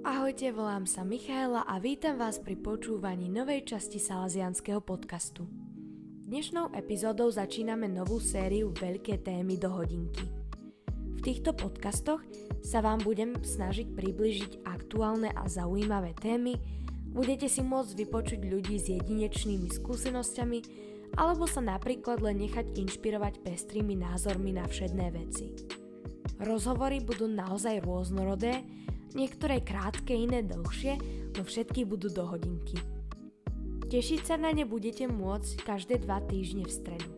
Ahojte, volám sa Michaela a vítam vás pri počúvaní novej časti Salazianského podcastu. Dnešnou epizódou začíname novú sériu Veľké témy do hodinky. V týchto podcastoch sa vám budem snažiť približiť aktuálne a zaujímavé témy, budete si môcť vypočuť ľudí s jedinečnými skúsenosťami alebo sa napríklad len nechať inšpirovať pestrými názormi na všedné veci. Rozhovory budú naozaj rôznorodé, niektoré krátke, iné dlhšie, no všetky budú do hodinky. Tešiť sa na ne budete môcť každé dva týždne v stredu.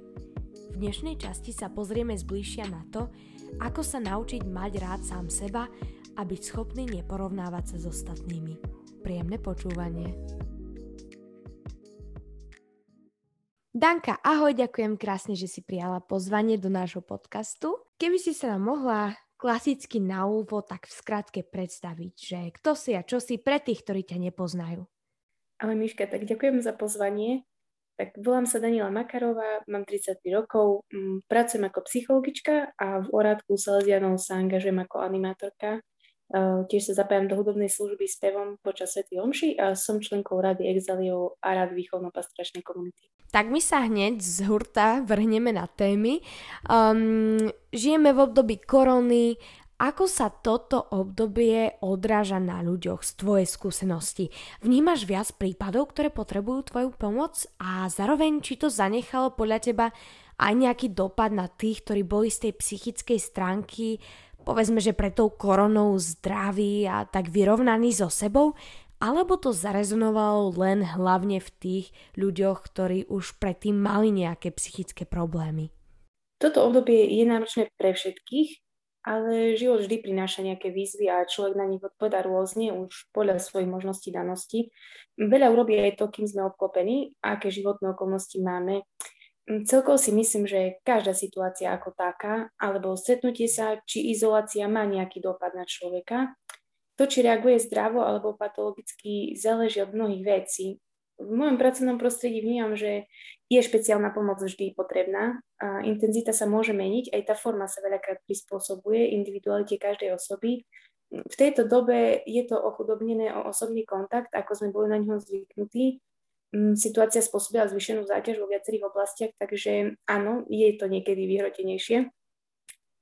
V dnešnej časti sa pozrieme zbližšia na to, ako sa naučiť mať rád sám seba a byť schopný neporovnávať sa s ostatnými. Príjemné počúvanie. Danka, ahoj, ďakujem krásne, že si prijala pozvanie do nášho podcastu. Keby si sa nám mohla klasicky na úvod tak v skratke predstaviť, že kto si a čo si pre tých, ktorí ťa nepoznajú. Ale Miška, tak ďakujem za pozvanie. Tak volám sa Daniela Makarová, mám 33 rokov, pracujem ako psychologička a v Orádku Salesianov sa angažujem ako animátorka. Uh, tiež sa zapájam do hudobnej služby s pevom počas Svetý Omši a som členkou Rady Exaliov a Rady výchovno-pastoračnej komunity. Tak my sa hneď z hurta vrhneme na témy. Um, žijeme v období korony. Ako sa toto obdobie odráža na ľuďoch z tvojej skúsenosti? Vnímaš viac prípadov, ktoré potrebujú tvoju pomoc a zároveň či to zanechalo podľa teba aj nejaký dopad na tých, ktorí boli z tej psychickej stránky povedzme, že pre tou koronou zdraví a tak vyrovnaný so sebou, alebo to zarezonovalo len hlavne v tých ľuďoch, ktorí už predtým mali nejaké psychické problémy? Toto obdobie je náročné pre všetkých, ale život vždy prináša nejaké výzvy a človek na nich odpoveda rôzne už podľa svojich možností danosti. Veľa urobí aj to, kým sme obklopení, aké životné okolnosti máme celkovo si myslím, že každá situácia ako taká, alebo stretnutie sa či izolácia má nejaký dopad na človeka. To, či reaguje zdravo alebo patologicky, záleží od mnohých vecí. V mojom pracovnom prostredí vnímam, že je špeciálna pomoc vždy potrebná. A intenzita sa môže meniť, aj tá forma sa veľakrát prispôsobuje individualite každej osoby. V tejto dobe je to ochudobnené o osobný kontakt, ako sme boli na ňo zvyknutí, Mm, situácia spôsobila zvýšenú záťaž vo viacerých oblastiach, takže áno, je to niekedy vyhrotenejšie,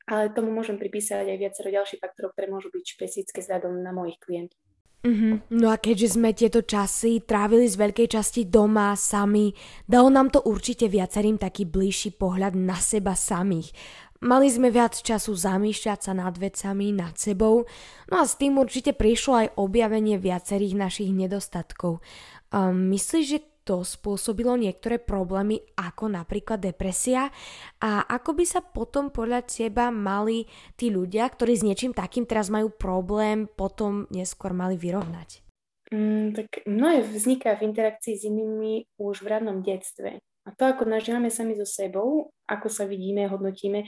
ale tomu môžem pripísať aj viacero ďalších faktorov, ktoré môžu byť špecifické vzhľadom na mojich klientov. Mm-hmm. No a keďže sme tieto časy trávili z veľkej časti doma sami, dalo nám to určite viacerým taký bližší pohľad na seba samých. Mali sme viac času zamýšľať sa nad vecami, nad sebou, no a s tým určite prišlo aj objavenie viacerých našich nedostatkov. Um, myslíš, že to spôsobilo niektoré problémy ako napríklad depresia a ako by sa potom podľa teba mali tí ľudia, ktorí s niečím takým teraz majú problém, potom neskôr mali vyrovnať? Mm, tak mnohé vzniká v interakcii s inými už v radnom detstve. A to, ako nažívame sami so sebou, ako sa vidíme, hodnotíme,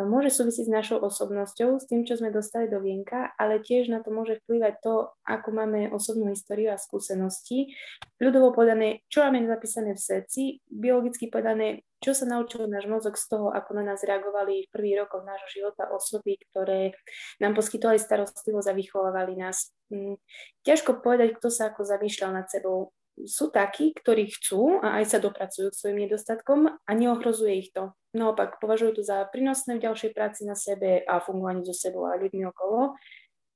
môže súvisieť s našou osobnosťou, s tým, čo sme dostali do vienka, ale tiež na to môže vplyvať to, ako máme osobnú históriu a skúsenosti. Ľudovo povedané, čo máme zapísané v srdci, biologicky povedané, čo sa naučil náš mozog z toho, ako na nás reagovali v prvých rokoch nášho života osoby, ktoré nám poskytovali starostlivosť a vychovávali nás. Hm, ťažko povedať, kto sa ako zamýšľal nad sebou sú takí, ktorí chcú a aj sa dopracujú k svojim nedostatkom a neohrozuje ich to. Naopak, považujú to za prínosné v ďalšej práci na sebe a fungovaní so sebou a ľuďmi okolo.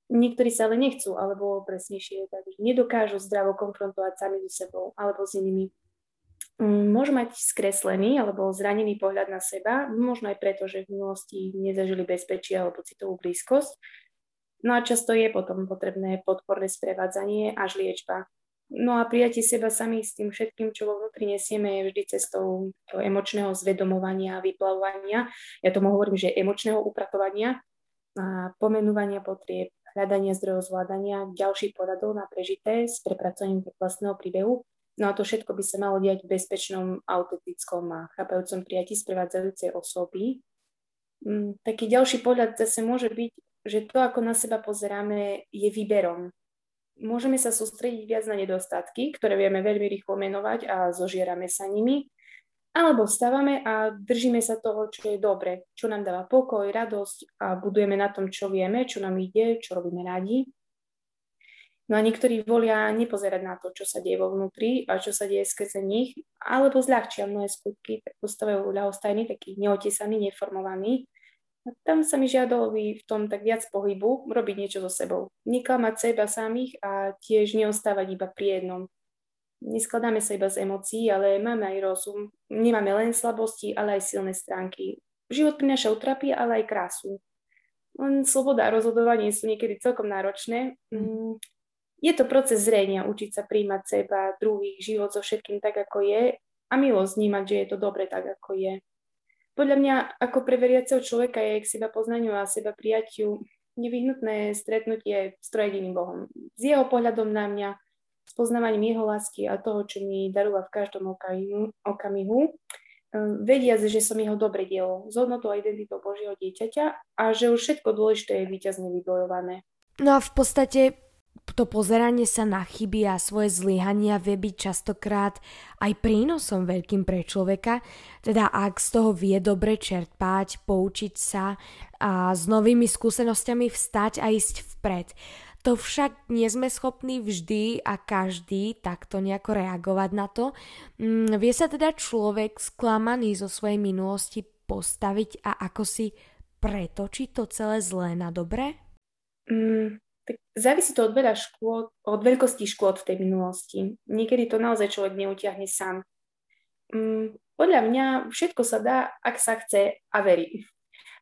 Niektorí sa ale nechcú, alebo presnejšie, takže nedokážu zdravo konfrontovať sami so sebou alebo s inými. Mm, môžu mať skreslený alebo zranený pohľad na seba, možno aj preto, že v minulosti nezažili bezpečie alebo citovú blízkosť. No a často je potom potrebné podporné sprevádzanie až liečba. No a prijatie seba samých s tým všetkým, čo vo vnútri nesieme, je vždy cestou emočného zvedomovania a vyplavovania. Ja tomu hovorím, že emočného upratovania, a pomenúvania potrieb, hľadania zdrojov zvládania, ďalších poradov na prežité s prepracovaním vlastného príbehu. No a to všetko by sa malo diať v bezpečnom, autentickom a chápajúcom prijatí sprevádzajúcej osoby. Mm, taký ďalší pohľad zase môže byť, že to, ako na seba pozeráme, je výberom môžeme sa sústrediť viac na nedostatky, ktoré vieme veľmi rýchlo menovať a zožierame sa nimi, alebo vstávame a držíme sa toho, čo je dobre, čo nám dáva pokoj, radosť a budujeme na tom, čo vieme, čo nám ide, čo robíme radi. No a niektorí volia nepozerať na to, čo sa deje vo vnútri a čo sa deje skrze nich, alebo zľahčia mnohé skutky, tak postavujú ľahostajný, taký neotesaný, neformovaný. Tam sa mi žiadalo by v tom tak viac pohybu, robiť niečo so sebou. Neklamať seba samých a tiež neostávať iba pri jednom. Neskladáme sa iba z emócií, ale máme aj rozum. Nemáme len slabosti, ale aj silné stránky. Život prináša utrapy, ale aj krásu. Len sloboda a rozhodovanie sú niekedy celkom náročné. Mm, je to proces zrenia, učiť sa príjmať seba, druhých, život so všetkým tak, ako je a milosť vnímať, že je to dobre tak, ako je. Podľa mňa, ako pre veriaceho človeka je k seba poznaniu a seba prijatiu nevyhnutné stretnutie s trojediným Bohom. S jeho pohľadom na mňa, s poznávaním jeho lásky a toho, čo mi darúva v každom okamihu, okamihu Ehm, vediac, že som jeho dobre dielo, s hodnotou a identitou Božieho dieťaťa a že už všetko dôležité je výťazne vybojované. No a v podstate to pozeranie sa na chyby a svoje zlyhania vie byť častokrát aj prínosom veľkým pre človeka, teda ak z toho vie dobre čerpať, poučiť sa a s novými skúsenosťami vstať a ísť vpred. To však nie sme schopní vždy a každý takto nejako reagovať na to. Mm, vie sa teda človek sklamaný zo svojej minulosti postaviť a ako si pretočiť to celé zlé na dobré? Mm, tak závisí to od veľa škôd, od veľkosti škôd v tej minulosti. Niekedy to naozaj človek neutiahne sám. Mm, podľa mňa všetko sa dá, ak sa chce a verí.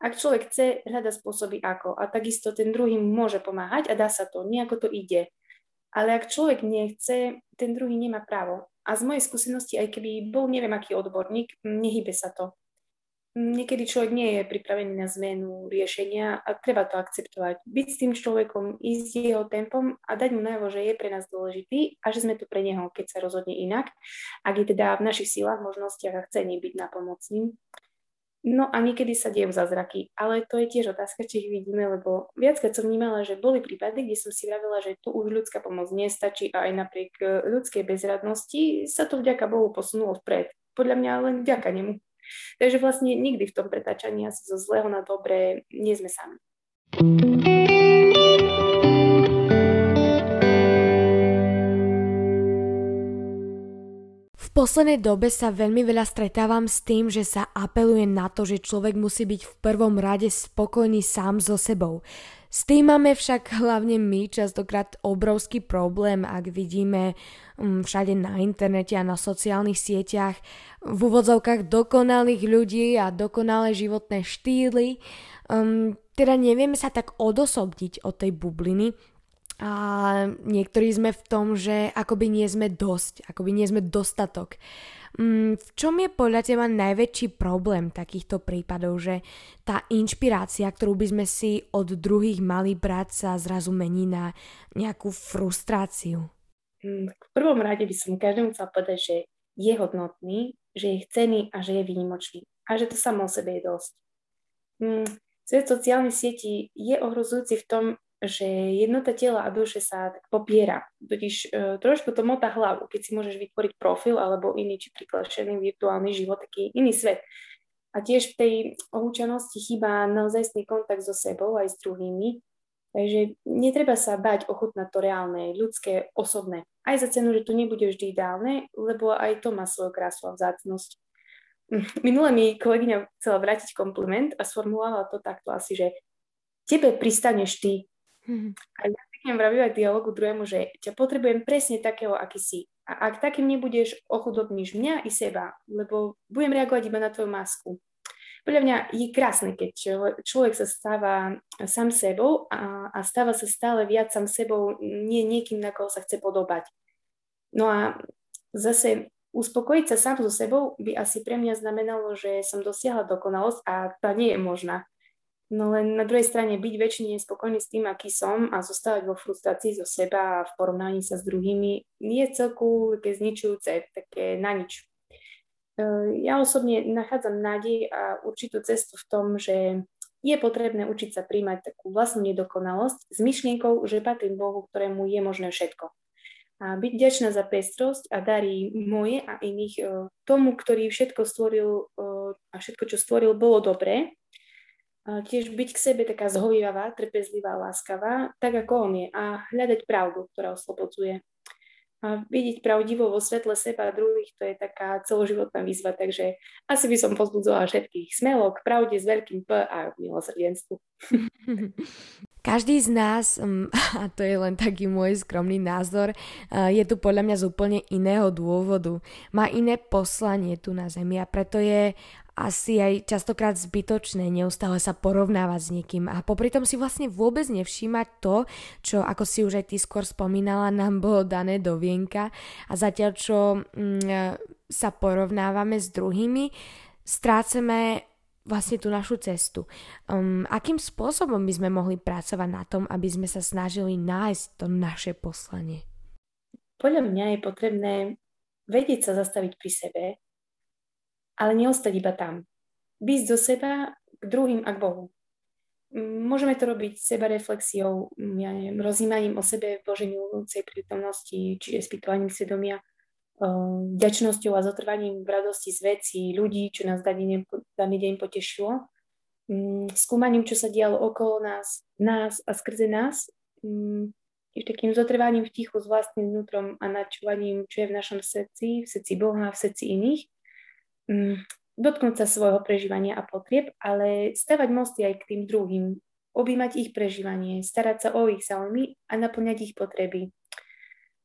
Ak človek chce, hľada spôsoby ako. A takisto ten druhý môže pomáhať a dá sa to, nejako to ide. Ale ak človek nechce, ten druhý nemá právo. A z mojej skúsenosti, aj keby bol neviem aký odborník, nehybe sa to. Niekedy človek nie je pripravený na zmenu riešenia a treba to akceptovať. Byť s tým človekom, ísť jeho tempom a dať mu najavo, že je pre nás dôležitý a že sme tu pre neho, keď sa rozhodne inak, ak je teda v našich sílach, možnostiach a chce byť napomocným. No a niekedy sa dejú zázraky, ale to je tiež otázka, či ich vidíme, lebo viackrát som vnímala, že boli prípady, kde som si vravila, že tu už ľudská pomoc nestačí a aj napriek e, ľudskej bezradnosti sa to vďaka Bohu posunulo vpred. Podľa mňa len vďaka nemu. Takže vlastne nikdy v tom pretáčaní asi zo zlého na dobré nie sme sami. Poslednej dobe sa veľmi veľa stretávam s tým, že sa apeluje na to, že človek musí byť v prvom rade spokojný sám so sebou. S tým máme však hlavne my častokrát obrovský problém, ak vidíme mm, všade na internete a na sociálnych sieťach v úvodzovkách dokonalých ľudí a dokonalé životné štýly. Um, teda nevieme sa tak odosobniť od tej bubliny, a niektorí sme v tom, že akoby nie sme dosť, akoby nie sme dostatok. Mm, v čom je podľa teba najväčší problém takýchto prípadov, že tá inšpirácia, ktorú by sme si od druhých mali brať, sa zrazu mení na nejakú frustráciu? Mm, v prvom rade by som každému chcela povedať, že je hodnotný, že je chcený a že je výnimočný. A že to samo o sebe je dosť. Mm, svet sociálnych sietí je ohrozujúci v tom, že jednota tela a duše sa tak popiera. Totiž e, trošku to motá hlavu, keď si môžeš vytvoriť profil alebo iný či priklašený virtuálny život, taký iný svet. A tiež v tej ohúčanosti chýba naozajstný kontakt so sebou aj s druhými. Takže netreba sa bať ochutnať to reálne, ľudské, osobné. Aj za cenu, že to nebude vždy ideálne, lebo aj to má svoju krásu a vzácnosť. Minule mi kolegyňa chcela vrátiť kompliment a sformulovala to takto asi, že tebe pristaneš ty, Mm-hmm. A ja zvyknem vravívať dialogu druhému, že ťa potrebujem presne takého, aký si. A ak takým nebudeš, ochudobníš mňa i seba, lebo budem reagovať iba na tvoju masku. Podľa mňa je krásne, keď človek sa stáva sám sebou a, a stáva sa stále viac sám sebou, nie niekým, na koho sa chce podobať. No a zase uspokojiť sa sám so sebou by asi pre mňa znamenalo, že som dosiahla dokonalosť a tá nie je možná. No len na druhej strane byť väčšine spokojný s tým, aký som a zostávať vo frustrácii zo seba a v porovnaní sa s druhými je celku také zničujúce, také na nič. E, ja osobne nachádzam nádej a určitú cestu v tom, že je potrebné učiť sa príjmať takú vlastnú nedokonalosť s myšlienkou, že patrím Bohu, ktorému je možné všetko. A byť vďačná za pestrosť a darí moje a iných e, tomu, ktorý všetko stvoril e, a všetko, čo stvoril, bolo dobré tiež byť k sebe taká zhovývavá, trpezlivá, láskavá, tak ako on je a hľadať pravdu, ktorá oslobodzuje. A vidieť pravdivo vo svetle seba a druhých, to je taká celoživotná výzva, takže asi by som pozbudzovala všetkých smelo k pravde s veľkým P a k milosrdenstvu. Každý z nás, mm, a to je len taký môj skromný názor, je tu podľa mňa z úplne iného dôvodu. Má iné poslanie tu na Zemi a preto je asi aj častokrát zbytočné neustále sa porovnávať s niekým a popri tom si vlastne vôbec nevšímať to, čo ako si už aj ty skôr spomínala, nám bolo dané do vienka a zatiaľ čo mm, sa porovnávame s druhými, strácame vlastne tú našu cestu. Um, akým spôsobom by sme mohli pracovať na tom, aby sme sa snažili nájsť to naše poslanie? Podľa mňa je potrebné vedieť sa zastaviť pri sebe ale neostať iba tam. Výsť do seba k druhým a k Bohu. Môžeme to robiť seba reflexiou, ja neviem, rozímaním o sebe v Božej milujúcej prítomnosti, čiže spýtovaním svedomia, vďačnosťou a zotrvaním v radosti z vecí, ľudí, čo nás daný deň, potešilo, skúmaním, čo sa dialo okolo nás, nás a skrze nás, tiež takým zotrvaním v tichu s vlastným vnútrom a načúvaním, čo je v našom srdci, v srdci Boha, v srdci iných dotknúť sa svojho prežívania a potrieb, ale stavať mosty aj k tým druhým, objímať ich prežívanie, starať sa o ich záujmy a naplňať ich potreby.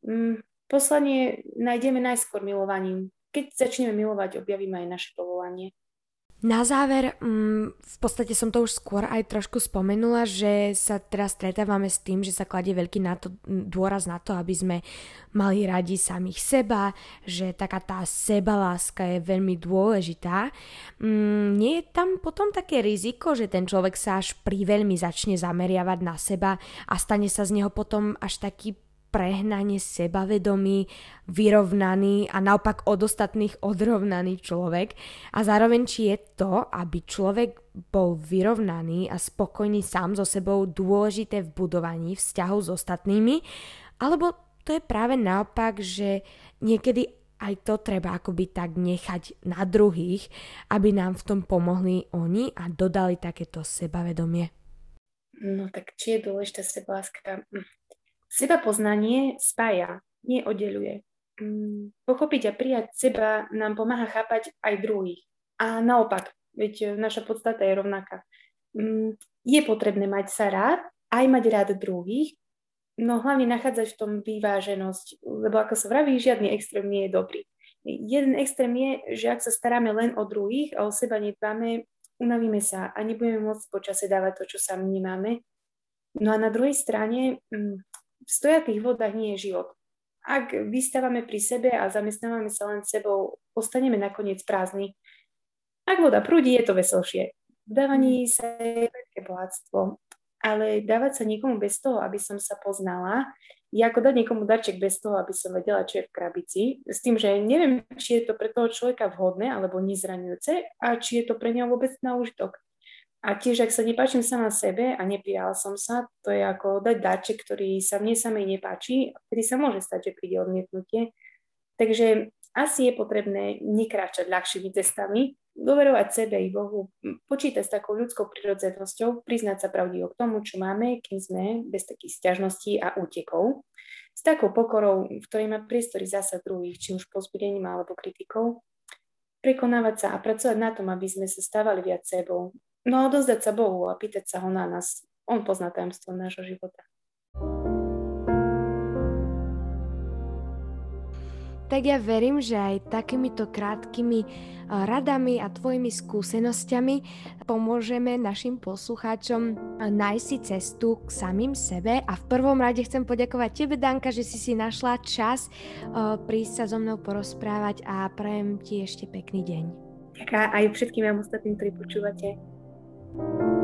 Mm, poslanie nájdeme najskôr milovaním. Keď začneme milovať, objavíme aj naše povolanie. Na záver, mm, v podstate som to už skôr aj trošku spomenula, že sa teraz stretávame s tým, že sa kladie veľký na to, dôraz na to, aby sme mali radi samých seba, že taká tá sebaláska je veľmi dôležitá. Mm, nie je tam potom také riziko, že ten človek sa až pri veľmi začne zameriavať na seba a stane sa z neho potom až taký prehnane sebavedomý, vyrovnaný a naopak od ostatných odrovnaný človek. A zároveň či je to, aby človek bol vyrovnaný a spokojný sám so sebou dôležité v budovaní vzťahov s ostatnými, alebo to je práve naopak, že niekedy aj to treba akoby tak nechať na druhých, aby nám v tom pomohli oni a dodali takéto sebavedomie. No tak či je dôležitá sebaláska? Seba poznanie spája, nie oddeluje. Mm, pochopiť a prijať seba nám pomáha chápať aj druhých. A naopak, veď naša podstata je rovnaká. Mm, je potrebné mať sa rád, aj mať rád druhých, no hlavne nachádzať v tom vyváženosť, lebo ako sa vraví, žiadny extrém nie je dobrý. Jeden extrém je, že ak sa staráme len o druhých a o seba nedbáme, unavíme sa a nebudeme môcť počase dávať to, čo sami nemáme. No a na druhej strane, mm, v stojakých vodách nie je život. Ak vystávame pri sebe a zamestnávame sa len sebou, ostaneme nakoniec prázdni. Ak voda prúdi, je to veselšie. V dávaní sa je veľké bohatstvo, ale dávať sa niekomu bez toho, aby som sa poznala, je ako dať niekomu darček bez toho, aby som vedela, čo je v krabici, s tým, že neviem, či je to pre toho človeka vhodné alebo nezraňujúce a či je to pre neho vôbec na užitok. A tiež, ak sa nepáčim sama sebe a neprijala som sa, to je ako dať dáček, ktorý sa mne samej nepáči, ktorý sa môže stať, že príde odmietnutie. Takže asi je potrebné nekráčať ľahšími cestami, doverovať sebe i Bohu, počítať s takou ľudskou prirodzenosťou, priznať sa pravdivo k tomu, čo máme, kým sme, bez takých stiažností a útekov, s takou pokorou, v ktorej má priestory zasa druhých, či už pozbudením alebo kritikou, prekonávať sa a pracovať na tom, aby sme sa stávali viac sebou, No odozdať sa Bohu a pýtať sa ho na nás. On pozná tajomstvo nášho života. tak ja verím, že aj takýmito krátkými radami a tvojimi skúsenosťami pomôžeme našim poslucháčom nájsť si cestu k samým sebe a v prvom rade chcem poďakovať tebe, Danka, že si si našla čas prísť sa so mnou porozprávať a prajem ti ešte pekný deň. Ďakujem aj všetkým vám ostatným, ktorí počúvate. Thank you